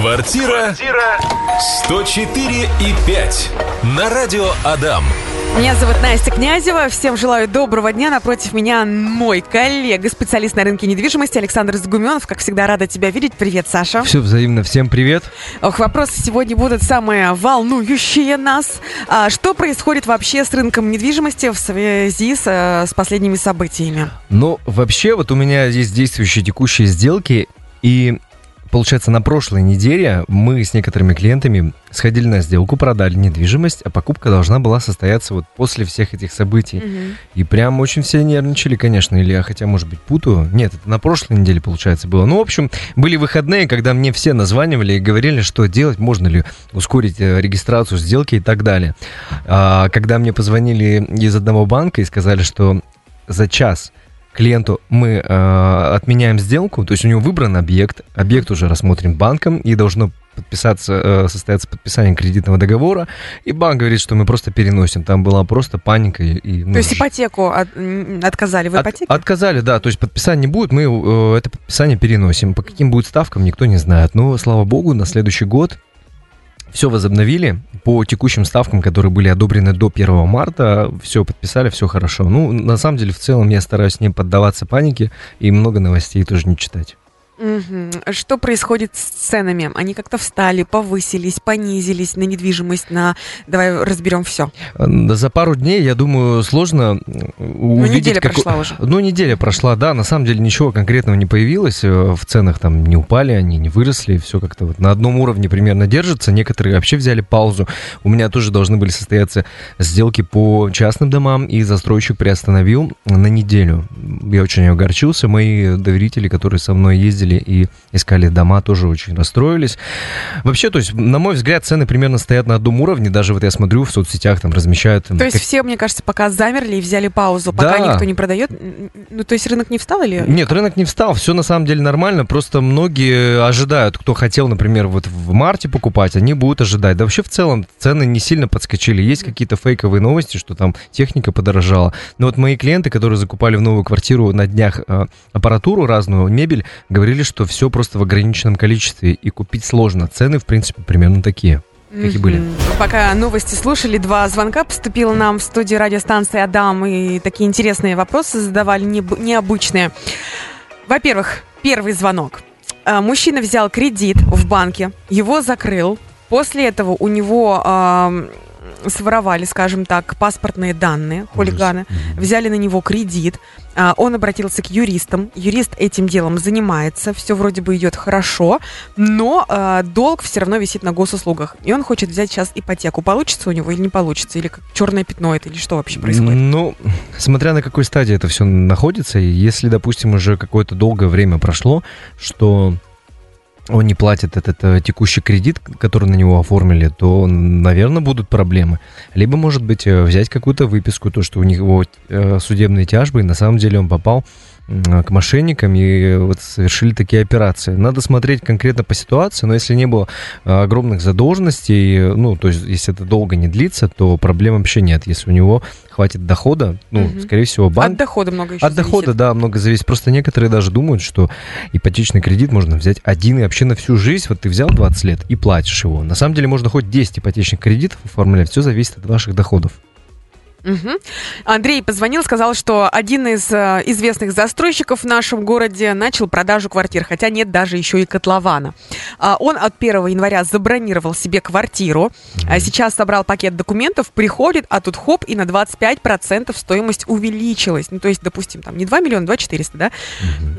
Квартира 104 и 5 на радио Адам. Меня зовут Настя Князева. Всем желаю доброго дня. Напротив меня мой коллега, специалист на рынке недвижимости Александр Загуменов. Как всегда, рада тебя видеть. Привет, Саша. Все взаимно. Всем привет. Ох, вопросы сегодня будут самые волнующие нас. А, что происходит вообще с рынком недвижимости в связи с, э, с последними событиями? Ну, вообще, вот у меня есть действующие текущие сделки, и Получается, на прошлой неделе мы с некоторыми клиентами сходили на сделку, продали недвижимость, а покупка должна была состояться вот после всех этих событий. Мгм. И прям очень все нервничали, конечно, или я хотя, может быть, путаю. Нет, это на прошлой неделе, получается, было. Ну, в общем, были выходные, когда мне все названивали и говорили, что делать, можно ли ускорить э, регистрацию сделки и так далее. А, когда мне позвонили из одного банка и сказали, что за час клиенту мы э, отменяем сделку, то есть у него выбран объект, объект уже рассмотрен банком и должно подписаться, э, состояться подписание кредитного договора, и банк говорит, что мы просто переносим. Там была просто паника. И, и, ну, То есть ипотеку от- отказали в от- ипотеке? отказали, да, то есть подписания не будет, мы э, это подписание переносим. По каким будет ставкам, никто не знает. Но, слава богу, на следующий год все возобновили по текущим ставкам, которые были одобрены до 1 марта. Все подписали, все хорошо. Ну, на самом деле, в целом, я стараюсь не поддаваться панике и много новостей тоже не читать. Мгм. Что происходит с ценами? Они как-то встали, повысились, понизились на недвижимость, на... Давай разберем все. Э, За пару дней, я думаю, сложно э, увидеть... неделя како- прошла уже. Ну, неделя прошла, да. На самом деле ничего конкретного не появилось. э, В ценах там не упали, они не выросли. Все как-то вот на одном уровне примерно держится. Некоторые вообще взяли паузу. У меня тоже должны были состояться сделки по частным домам, и застройщик приостановил на неделю. Я очень огорчился. Мои доверители, которые со мной ездили и искали дома, тоже очень расстроились. Вообще, то есть, на мой взгляд, цены примерно стоят на одном уровне. Даже вот я смотрю в соцсетях, там размещают... То есть как- все, мне кажется, пока замерли и взяли паузу, пока Да. никто не продает. Ну, то есть рынок не встал или... Нет, рынок не встал, все на самом деле нормально, просто многие ожидают, кто хотел, например, вот в марте покупать, они будут ожидать. Да вообще в целом цены не сильно подскочили, есть какие-то фейковые новости, что там техника подорожала. Но вот мои клиенты, которые закупали в новую квартиру на днях э, аппаратуру разную, мебель, говорили, что все просто в ограниченном количестве и купить сложно. Цены, в принципе, примерно такие. какие были. Мгм. Пока новости слушали, два звонка поступило нам в студии радиостанции «Адам», и такие интересные вопросы задавали, необычные. Во-первых, первый звонок. А, Мужчина взял кредит в банке, его закрыл. После этого у него ам, своровали, скажем так, паспортные данные, хулиганы, взяли на него кредит. А, Он обратился к юристам. Юрист этим делом занимается. Все вроде бы идет хорошо, но а, долг все равно висит на госуслугах. И он хочет взять сейчас ипотеку. Получится у него или не получится? Или как черное пятно это? Или что вообще происходит? Ну, смотря на какой стадии это все находится, если, допустим, уже какое-то долгое время прошло, что он не платит этот э, текущий кредит, который на него оформили, то, наверное, будут проблемы. Либо, может быть, э, взять какую-то выписку, то, что у него э, судебные тяжбы, и на самом деле он попал к мошенникам и вот совершили такие операции. Надо смотреть конкретно по ситуации, но если не было э, огромных задолженностей, ну, то есть если это долго не длится, то проблем вообще нет. Если у него хватит дохода, ну, Мгм. скорее всего, банк... От дохода много еще От дохода, зависит. да, много зависит. Просто некоторые даже думают, что ипотечный кредит можно взять один и вообще на всю жизнь. Вот ты взял 20 лет и платишь его. На самом деле можно хоть 10 ипотечных кредитов оформлять. Все зависит от ваших доходов. Мгм. Андрей позвонил, сказал, что один из э, известных застройщиков в нашем городе начал продажу квартир, хотя нет даже еще и котлована. А, он от 1 января забронировал себе квартиру, а сейчас собрал пакет документов, приходит, а тут хоп, и на 25% стоимость увеличилась. Ну, то есть, допустим, там не 2 миллиона, 2 400, да?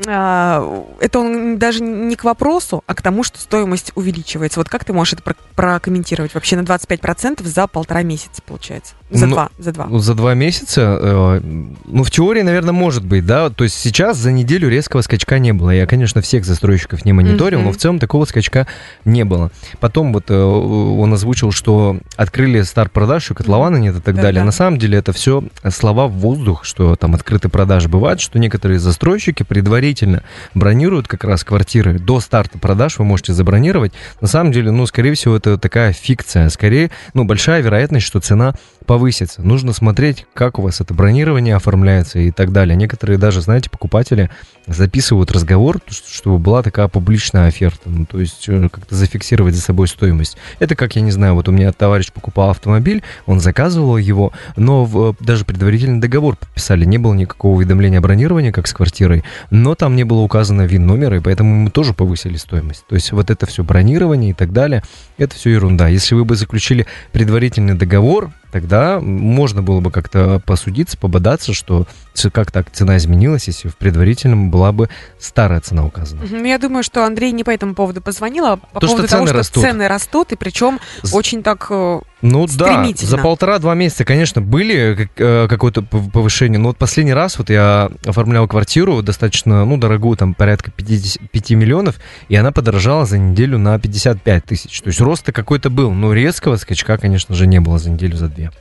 А, это он даже не к вопросу, а к тому, что стоимость увеличивается. Вот как ты можешь это про- прокомментировать вообще на 25% за полтора месяца, получается? За Ну, два, за два. Ну, За два месяца, э, ну, в теории, наверное, может быть, да. То есть сейчас за неделю резкого скачка не было. Я, конечно, всех застройщиков не мониторил, Мгм. но в целом такого скачка не было. Потом вот э, он озвучил, что открыли старт продаж, что котлована нет и так Да, далее. да. На самом деле это все слова в воздух, что там открытые продажи бывают, что некоторые застройщики предварительно бронируют как раз квартиры до старта продаж, вы можете забронировать. На самом деле, ну, скорее всего, это такая фикция. Скорее, ну, большая вероятность, что цена повысится. Нужно смотреть, как у вас это бронирование оформляется и так далее. Некоторые даже, знаете, покупатели записывают разговор, чтобы была такая публичная оферта. Ну, то есть э, как-то зафиксировать за собой стоимость. Это как, я не знаю, вот у меня товарищ покупал автомобиль, он заказывал его, но в, даже предварительный договор подписали. Не было никакого уведомления о бронировании, как с квартирой, но там не было указано вин номера, и поэтому мы тоже повысили стоимость. То есть вот это все бронирование и так далее, это все ерунда. Если вы бы заключили предварительный договор, тогда можно было бы как-то посудиться, пободаться, что как так цена изменилась, если в предварительном была бы старая цена указана. Ну, я думаю, что Андрей не по этому поводу позвонил, а по То, поводу что того, что растут. цены растут, и причем очень так э, ну да, за полтора-два месяца, конечно, были э, какое-то повышение. Но вот последний раз вот я оформлял квартиру достаточно, ну, дорогую, там порядка 50, 5 миллионов, и она подорожала за неделю на 55 тысяч. То есть рост какой-то был, но резкого скачка, конечно же, не было за неделю, за две.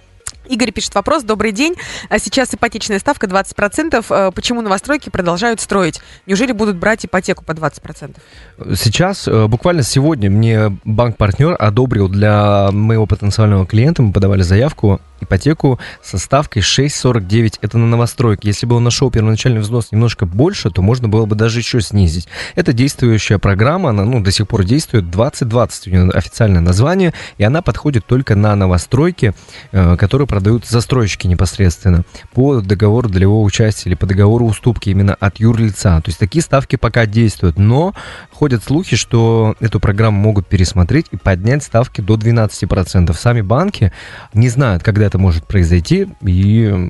Игорь пишет вопрос. Добрый день. А сейчас ипотечная ставка 20%. Э, почему новостройки продолжают строить? Неужели будут брать ипотеку по 20%? Сейчас, э, буквально сегодня, мне банк-партнер одобрил для моего потенциального клиента, мы подавали заявку ипотеку со ставкой 6,49. Это на новостройке. Если бы он нашел первоначальный взнос немножко больше, то можно было бы даже еще снизить. Это действующая программа, она ну, до сих пор действует. 2020 у нее официальное название, и она подходит только на новостройки, э, которые продают застройщики непосредственно по договору долевого участия или по договору уступки именно от юрлица. То есть такие ставки пока действуют, но ходят слухи, что эту программу могут пересмотреть и поднять ставки до 12%. Сами банки не знают, когда это может произойти, и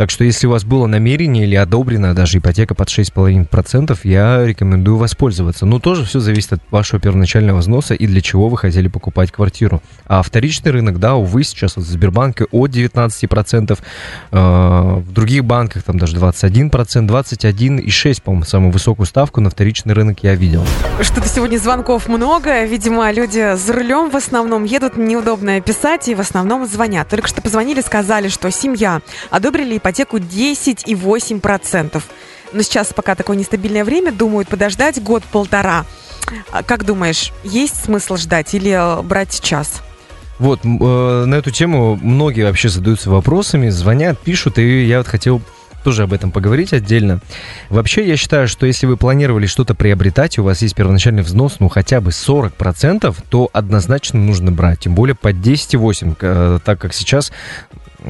так что если у вас было намерение или одобрена даже ипотека под 6,5%, я рекомендую воспользоваться. Но тоже все зависит от вашего первоначального взноса и для чего вы хотели покупать квартиру. А вторичный рынок, да, увы, сейчас вот в Сбербанке от 19%, э, в других банках там даже 21%, 21,6%, по-моему, самую высокую ставку на вторичный рынок я видел. Что-то сегодня звонков много, видимо, люди за рулем в основном едут, неудобно писать и в основном звонят. Только что позвонили, сказали, что семья одобрили ипотеку ипотеку 10,8%. Но сейчас пока такое нестабильное время, думают подождать год-полтора. А как думаешь, есть смысл ждать или э, брать сейчас? Вот, э, на эту тему многие вообще задаются вопросами, звонят, пишут, и я вот хотел тоже об этом поговорить отдельно. Вообще, я считаю, что если вы планировали что-то приобретать, у вас есть первоначальный взнос, ну, хотя бы 40%, то однозначно нужно брать. Тем более под 10,8, э, так как сейчас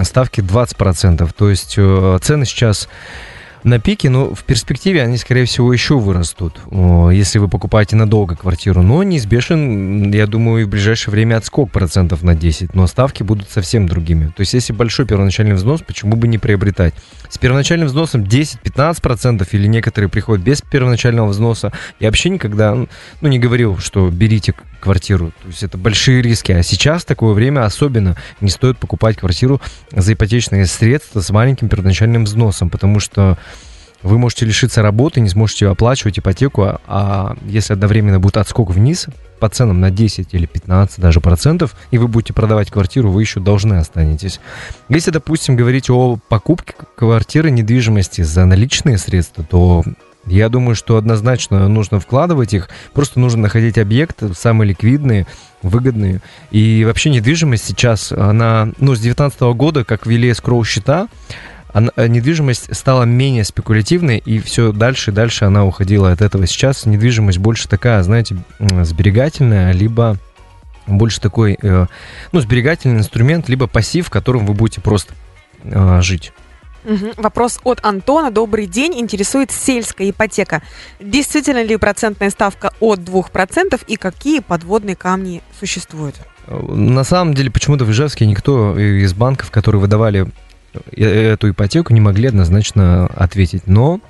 ставки 20%. То есть э, цены сейчас на пике, но в перспективе они, скорее всего, еще вырастут, если вы покупаете надолго квартиру. Но неизбежен, я думаю, и в ближайшее время отскок процентов на 10, но ставки будут совсем другими. То есть, если большой первоначальный взнос, почему бы не приобретать? С первоначальным взносом 10-15 процентов или некоторые приходят без первоначального взноса. Я вообще никогда, ну, не говорил, что берите квартиру. То есть, это большие риски. А сейчас, такое время, особенно не стоит покупать квартиру за ипотечные средства с маленьким первоначальным взносом, потому что вы можете лишиться работы, не сможете оплачивать ипотеку, а, а если одновременно будет отскок вниз по ценам на 10 или 15 даже процентов, и вы будете продавать квартиру, вы еще должны останетесь. Если, допустим, говорить о покупке квартиры недвижимости за наличные средства, то я думаю, что однозначно нужно вкладывать их. Просто нужно находить объекты самые ликвидные, выгодные. И вообще недвижимость сейчас, она, ну, с 2019 года, как ввели скроу счета, она, э, недвижимость стала менее спекулятивной, и все дальше и дальше она уходила от этого. Сейчас недвижимость больше такая, знаете, сберегательная, либо больше такой, э, ну, сберегательный инструмент, либо пассив, в котором вы будете просто э, жить. Угу. Вопрос от Антона. Добрый день. Интересует сельская ипотека. Действительно ли процентная ставка от 2% и какие подводные камни существуют? На самом деле, почему-то в Ижевске никто из банков, которые выдавали эту ипотеку не могли однозначно ответить. Но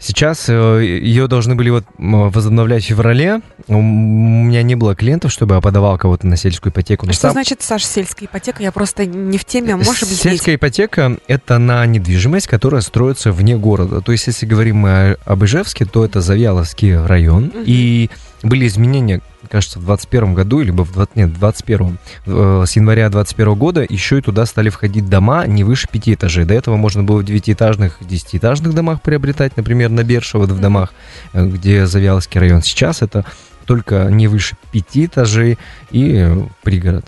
Сейчас э, ее должны были вот возобновлять в феврале. У меня не было клиентов, чтобы я подавал кого-то на сельскую ипотеку. Но что сам... значит, Саш, сельская ипотека? Я просто не в теме, можешь объяснить? Сельская ипотека – это на недвижимость, которая строится вне города. То есть, если говорим мы об Ижевске, то это Завьяловский район. Угу. И были изменения кажется, в 21 году, либо в 20, нет, в 21 э, с января 21 года еще и туда стали входить дома не выше пяти этажей. До этого можно было в девятиэтажных, десятиэтажных домах приобретать, например, на Бершево в домах, э, где Завьяловский район. Сейчас это только не выше пяти этажей и э, пригород.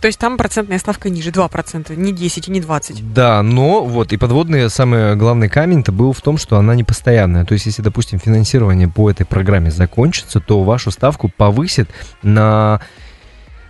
То есть там процентная ставка ниже, 2%, не 10 и не 20. Да, но вот и подводный самый главный камень-то был в том, что она не постоянная. То есть, если, допустим, финансирование по этой программе закончится, то вашу ставку повысит на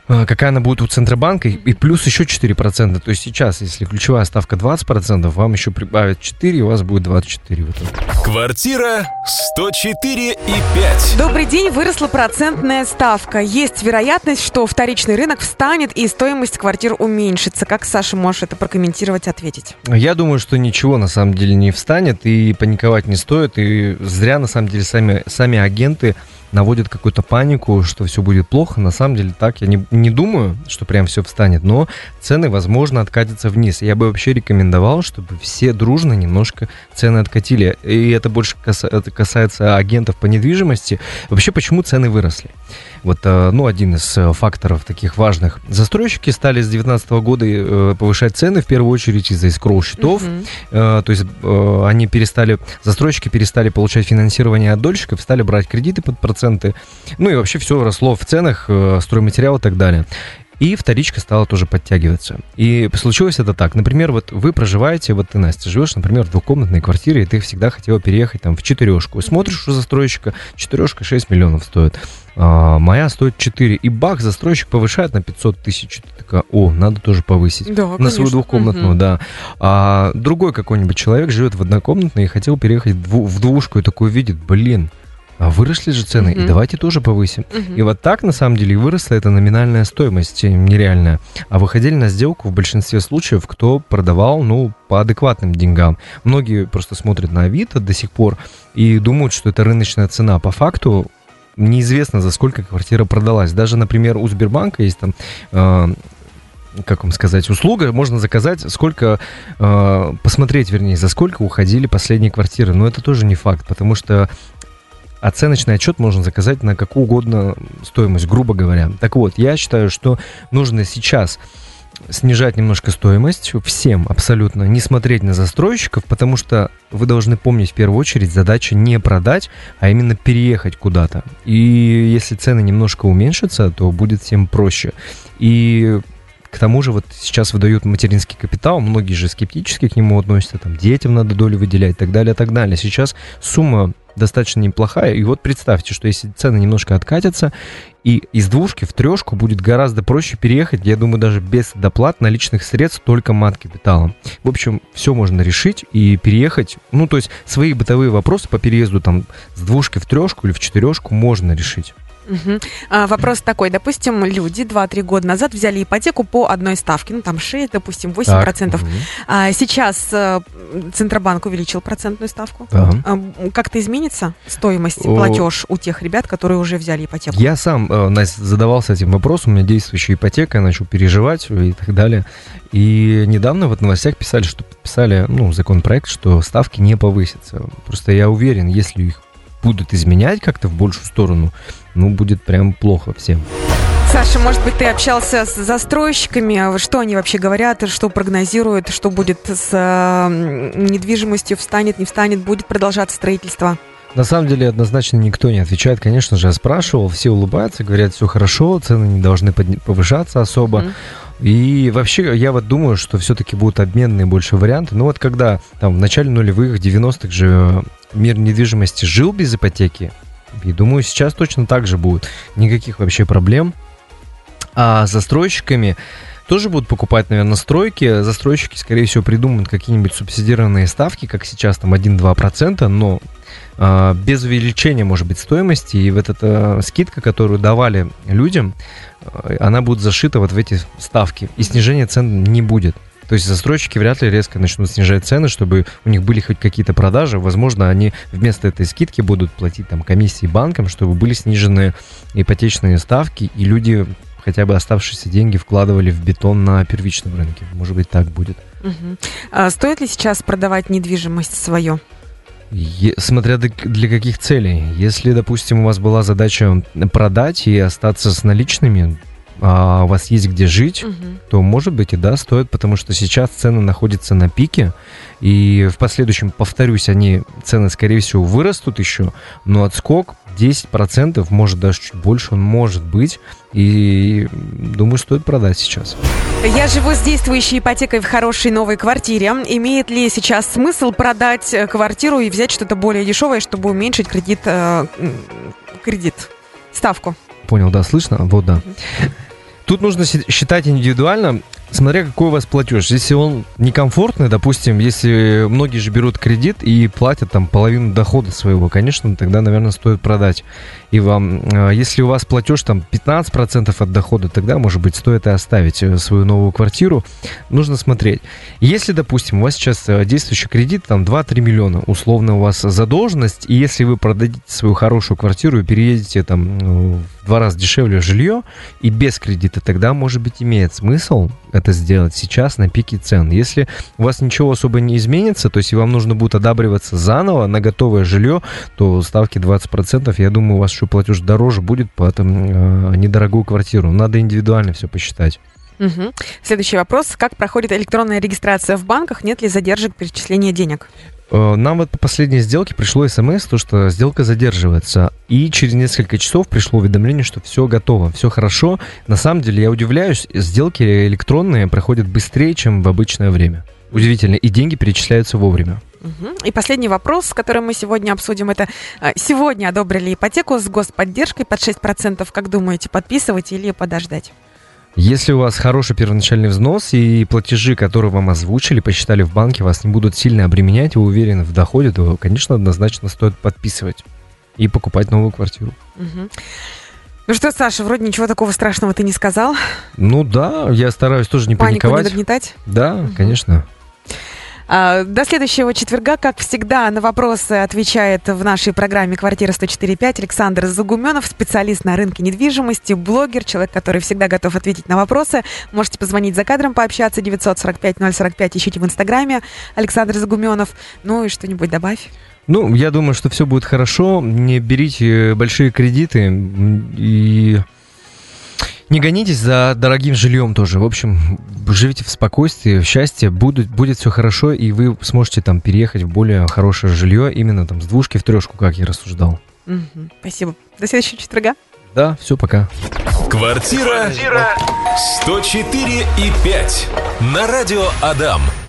какая она будет у Центробанка, и и плюс еще 4%. То есть сейчас, если ключевая ставка 20%, вам еще прибавят 4, и у вас будет 24 в итоге. Квартира 104 и 5. Добрый день, выросла процентная ставка. Есть вероятность, что вторичный рынок встанет и стоимость квартир уменьшится. Как Саша можешь это прокомментировать, ответить? Я думаю, что ничего на самом деле не встанет, и паниковать не стоит, и зря на самом деле сами, сами агенты наводят какую-то панику, что все будет плохо. На самом деле так я не, не думаю, что прям все встанет, но цены, возможно, откатятся вниз. Я бы вообще рекомендовал, чтобы все дружно немножко цены откатили. И это больше каса- это касается агентов по недвижимости. Вообще, почему цены выросли? Вот, э, ну, один из э, факторов таких важных. Застройщики стали с 2019 года э, повышать цены в первую очередь из-за скроу счетов. Э, то есть они перестали, застройщики перестали получать финансирование от дольщиков, стали брать кредиты под проценты. Ну и вообще все росло в ценах, э, стройматериал и так далее. И вторичка стала тоже подтягиваться. И случилось это так. Например, вот вы проживаете, вот ты, Настя, живешь, например, в двухкомнатной квартире, и ты всегда хотела переехать там в четырешку. И смотришь у застройщика, четырешка 6 миллионов стоит. А, моя стоит 4. И бах, застройщик повышает на 500 тысяч. Ты такая, о, надо тоже повысить. Да, На конечно. свою двухкомнатную, Мгм. да. А другой какой-нибудь человек живет в однокомнатной и хотел переехать в дву- в двушку и такой видит, блин, а выросли же цены, и Мгм. давайте тоже повысим. Мгм. И вот так, на самом деле, и выросла эта номинальная стоимость, э, нереальная. А выходили на сделку в большинстве случаев, кто продавал, ну, по адекватным деньгам. Многие просто смотрят на Авито до сих пор и думают, что это рыночная цена. По факту неизвестно, за сколько квартира продалась. Даже, например, у Сбербанка есть там э, как вам сказать, услуга, можно заказать, сколько, э, посмотреть, вернее, за сколько уходили последние квартиры. Но это тоже не факт, потому что оценочный отчет можно заказать на какую угодно стоимость, грубо говоря. Так вот, я считаю, что нужно сейчас снижать немножко стоимость всем абсолютно, не смотреть на застройщиков, потому что вы должны помнить в первую очередь задача не продать, а именно переехать куда-то. И если цены немножко уменьшатся, то будет всем проще. И к тому же вот сейчас выдают материнский капитал, многие же скептически к нему относятся, там детям надо долю выделять и так далее, и так далее. Сейчас сумма достаточно неплохая, и вот представьте, что если цены немножко откатятся, и из двушки в трешку будет гораздо проще переехать, я думаю, даже без доплат наличных средств, только мат-капиталом. В общем, все можно решить и переехать. Ну, то есть свои бытовые вопросы по переезду там с двушки в трешку или в четырешку можно решить. Мгм. А, вопрос такой. Допустим, люди 2-3 года назад взяли ипотеку по одной ставке. Ну, там 6, допустим, 8%. Так, мгм. А сейчас э, Центробанк увеличил процентную ставку. Ага. А, Как-то изменится стоимость, О. платеж у тех ребят, которые уже взяли ипотеку? Я сам, э, Настя, задавался этим вопросом, у меня действующая ипотека, я начал переживать и так далее. И недавно вот в новостях писали, что подписали ну, законопроект, что ставки не повысятся. Просто я уверен, если их будут изменять как-то в большую сторону, ну, будет прям плохо всем. Саша, может быть, ты общался с застройщиками? Что они вообще говорят, что прогнозируют, что будет с э, недвижимостью, встанет, не встанет, будет продолжаться строительство? На самом деле однозначно никто не отвечает. Конечно же, я спрашивал, все улыбаются, говорят, все хорошо, цены не должны повышаться особо. Мгм. И вообще, я вот думаю, что все-таки будут обменные больше варианты. Ну вот когда там в начале нулевых, 90-х же мир недвижимости жил без ипотеки, и думаю, сейчас точно так же будет. Никаких вообще проблем. А застройщиками тоже будут покупать, наверное, стройки. Застройщики, скорее всего, придумают какие-нибудь субсидированные ставки, как сейчас там 1-2%, но а, без увеличения, может быть, стоимости. И вот эта скидка, которую давали людям, она будет зашита вот в эти ставки. И снижения цен не будет. То есть застройщики вряд ли резко начнут снижать цены, чтобы у них были хоть какие-то продажи. Возможно, они вместо этой скидки будут платить там комиссии банкам, чтобы были снижены ипотечные ставки, и люди хотя бы оставшиеся деньги вкладывали в бетон на первичном рынке. Может быть, так будет. Мгм. А стоит ли сейчас продавать недвижимость свою? Е- смотря для каких целей. Если, допустим, у вас была задача продать и остаться с наличными, а у вас есть где жить, Мгм. то, может быть, и да, стоит, потому что сейчас цены находятся на пике, и в последующем, повторюсь, они, цены, скорее всего, вырастут еще, но отскок 10%, может даже чуть больше он может быть. И думаю, стоит продать сейчас. Я живу с действующей ипотекой в хорошей новой квартире. Имеет ли сейчас смысл продать э, квартиру и взять что-то более дешевое, чтобы уменьшить кредит, э, кредит, ставку? Понял, да, слышно? Вот, да. Тут нужно считать индивидуально смотря какой у вас платеж. Если он некомфортный, допустим, если многие же берут кредит и платят там половину дохода своего, конечно, тогда, наверное, стоит продать. И вам, э, если у вас платеж там 15% от дохода, тогда, может быть, стоит и оставить э, свою новую квартиру. Нужно смотреть. Если, допустим, у вас сейчас э, действующий кредит там 2-3 миллиона, условно у вас задолженность, и если вы продадите свою хорошую квартиру и переедете там в два раза дешевле жилье и без кредита, тогда, может быть, имеет смысл это сделать сейчас на пике цен. Если у вас ничего особо не изменится, то есть вам нужно будет одабриваться заново на готовое жилье, то ставки 20%, я думаю, у вас еще платеж дороже будет по этому э, недорогую квартиру. Надо индивидуально все посчитать. Угу. Следующий вопрос. Как проходит электронная регистрация в банках? Нет ли задержек перечисления денег? Э, нам вот по последней сделке пришло смс, то, что сделка задерживается. И через несколько часов пришло уведомление, что все готово, все хорошо. На самом деле, я удивляюсь, сделки электронные проходят быстрее, чем в обычное время. Удивительно. И деньги перечисляются вовремя. И последний вопрос, который мы сегодня обсудим, это э, сегодня одобрили ипотеку с господдержкой под 6%. Как думаете, подписывать или подождать? Если у вас хороший первоначальный взнос и платежи, которые вам озвучили, посчитали в банке, вас не будут сильно обременять, вы уверены в доходе, то, конечно, однозначно стоит подписывать и покупать новую квартиру. Угу. Ну что, Саша, вроде ничего такого страшного ты не сказал. Ну да, я стараюсь тоже не Панику паниковать. не нагнетать? Да, угу. конечно. А, до следующего четверга, как всегда, на вопросы отвечает в нашей программе «Квартира 104.5» Александр Загуменов, специалист на рынке недвижимости, блогер, человек, который всегда готов ответить на вопросы. Можете позвонить за кадром, пообщаться 945-045, ищите в Инстаграме Александр Загуменов. Ну и что-нибудь добавь. Ну, я думаю, что все будет хорошо. Не берите большие кредиты и не гонитесь за дорогим жильем тоже. В общем, живите в спокойствии, в счастье, будет, будет все хорошо, и вы сможете там переехать в более хорошее жилье, именно там с двушки в трешку, как я рассуждал. Угу, спасибо. До следующего четверга. Да, все, пока. Квартира, Квартира 104 и 5 на радио Адам.